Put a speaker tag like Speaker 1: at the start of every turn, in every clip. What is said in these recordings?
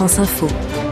Speaker 1: France Info.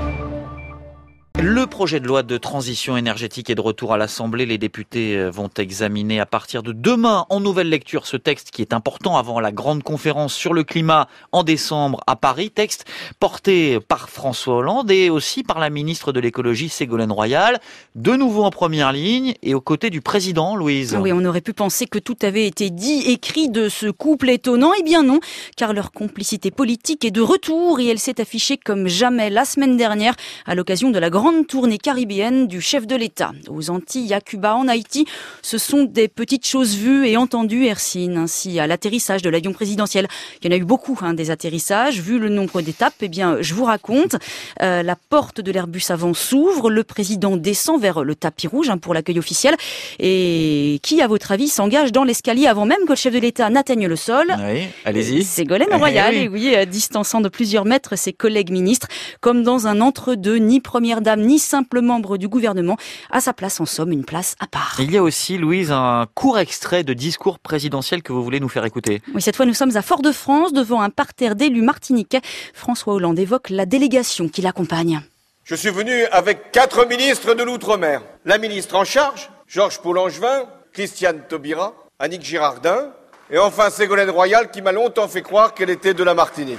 Speaker 2: Le projet de loi de transition énergétique est de retour à l'Assemblée. Les députés euh, vont examiner à partir de demain en nouvelle lecture ce texte qui est important avant la grande conférence sur le climat en décembre à Paris. Texte porté par François Hollande et aussi par la ministre de l'écologie Ségolène Royal. De nouveau en première ligne et aux côtés du président Louise.
Speaker 3: Oui, on aurait pu penser que tout avait été dit, écrit de ce couple étonnant. Eh bien non, car leur complicité politique est de retour et elle s'est affichée comme jamais la semaine dernière à l'occasion de la grande tournée caribéenne du chef de l'État. Aux Antilles, à Cuba, en Haïti, ce sont des petites choses vues et entendues, Hercine. Ainsi, à l'atterrissage de l'avion présidentiel, il y en a eu beaucoup, hein, des atterrissages. Vu le nombre d'étapes, eh bien, je vous raconte. Euh, la porte de l'Airbus avant s'ouvre, le président descend vers le tapis rouge hein, pour l'accueil officiel. Et qui, à votre avis, s'engage dans l'escalier avant même que le chef de l'État n'atteigne le sol?
Speaker 2: Oui, allez-y.
Speaker 3: Ségolène Royal, et oui, distançant de plusieurs mètres ses collègues ministres, comme dans un entre-deux, ni première dame, ni simple membre du gouvernement. À sa place, en somme, une place à part.
Speaker 2: Il y a aussi, Louise, un court extrait de discours présidentiel que vous voulez nous faire écouter.
Speaker 3: Oui, cette fois, nous sommes à Fort-de-France, devant un parterre d'élus martiniquais. François Hollande évoque la délégation qui l'accompagne.
Speaker 4: Je suis venu avec quatre ministres de l'Outre-mer. La ministre en charge, Georges Paul-Angevin, Christiane Taubira, Annick Girardin, et enfin Ségolène Royal qui m'a longtemps fait croire qu'elle était de la Martinique.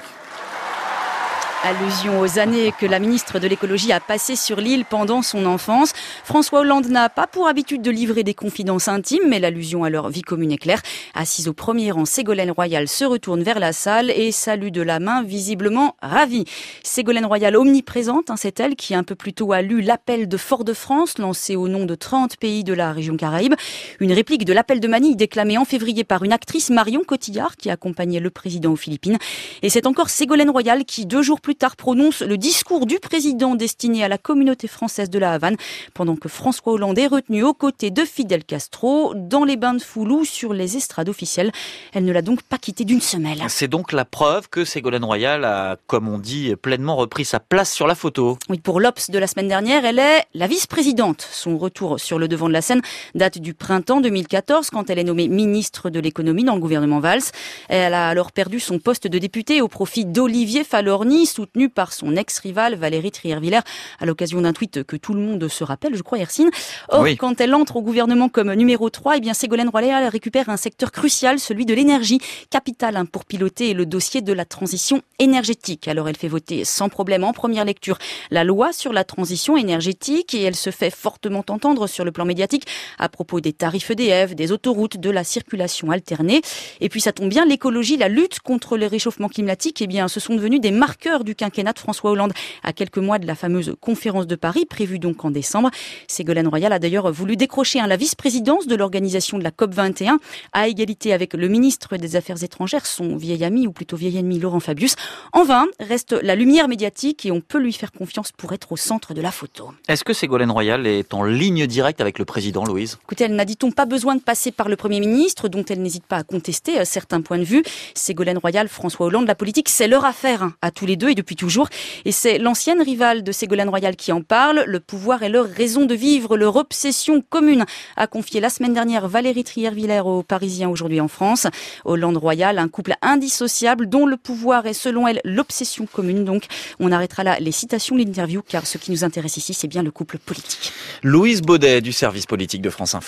Speaker 3: Allusion aux années que la ministre de l'écologie a passées sur l'île pendant son enfance. François Hollande n'a pas pour habitude de livrer des confidences intimes, mais l'allusion à leur vie commune est claire. Assise au premier rang, Ségolène Royal se retourne vers la salle et salue de la main, visiblement ravie. Ségolène Royal omniprésente, hein, c'est elle qui un peu plus tôt a lu l'appel de Fort-de-France, lancé au nom de 30 pays de la région Caraïbe. Une réplique de l'appel de Manille déclamé en février par une actrice, Marion Cotillard, qui accompagnait le président aux Philippines. Et c'est encore Ségolène Royal qui, deux jours plus plus tard prononce le discours du président destiné à la communauté française de la Havane, pendant que François Hollande est retenu aux côtés de Fidel Castro dans les bains de foule ou sur les estrades officielles. Elle ne l'a donc pas quitté d'une semelle.
Speaker 2: C'est donc la preuve que Ségolène Royal a, comme on dit, pleinement repris sa place sur la photo.
Speaker 3: Oui, pour l'Obs de la semaine dernière, elle est la vice-présidente. Son retour sur le devant de la scène date du printemps 2014, quand elle est nommée ministre de l'économie dans le gouvernement Valls. Elle a alors perdu son poste de députée au profit d'Olivier Falorni, soutenue par son ex-rival Valérie Trierwiller à l'occasion d'un tweet que tout le monde se rappelle, je crois, Hercine. Or, quand elle entre au gouvernement comme numéro 3, eh bien, Ségolène Royal récupère un secteur crucial, celui de l'énergie, capital hein, pour piloter le dossier de la transition énergétique. Alors, elle fait voter sans problème en première lecture la loi sur la transition énergétique et elle se fait fortement entendre sur le plan médiatique à propos des tarifs EDF, des autoroutes, de la circulation alternée. Et puis, ça tombe bien, l'écologie, la lutte contre le réchauffement climatique, eh bien, ce sont devenus des marqueurs du quinquennat de François Hollande à quelques mois de la fameuse conférence de Paris prévue donc en décembre. Ségolène Royal a d'ailleurs voulu décrocher la vice-présidence de l'organisation de la COP 21 à égalité avec le ministre des Affaires étrangères, son vieil ami ou plutôt vieil ennemi Laurent Fabius. En vain reste la lumière médiatique et on peut lui faire confiance pour être au centre de la photo.
Speaker 2: Est-ce que Ségolène Royal est en ligne directe avec le président Louise?
Speaker 3: Écoutez, elle n'a dit-on pas besoin de passer par le Premier ministre, dont elle n'hésite pas à contester euh, certains points de vue. Ségolène Royal, François Hollande, la politique, c'est leur affaire hein, à tous les deux et depuis toujours. Et c'est l'ancienne rivale de Ségolène Royal qui en parle. Le pouvoir est leur raison de vivre, leur obsession commune, a confié la semaine dernière Valérie Trier-Villers aux Parisiens aujourd'hui en France. Hollande Royal, un couple indissociable dont le pouvoir est selon elle l'obsession commune. Donc on arrêtera là les citations, l'interview, car ce qui nous intéresse ici, c'est bien le couple politique.
Speaker 2: Louise Baudet du service politique de France Info.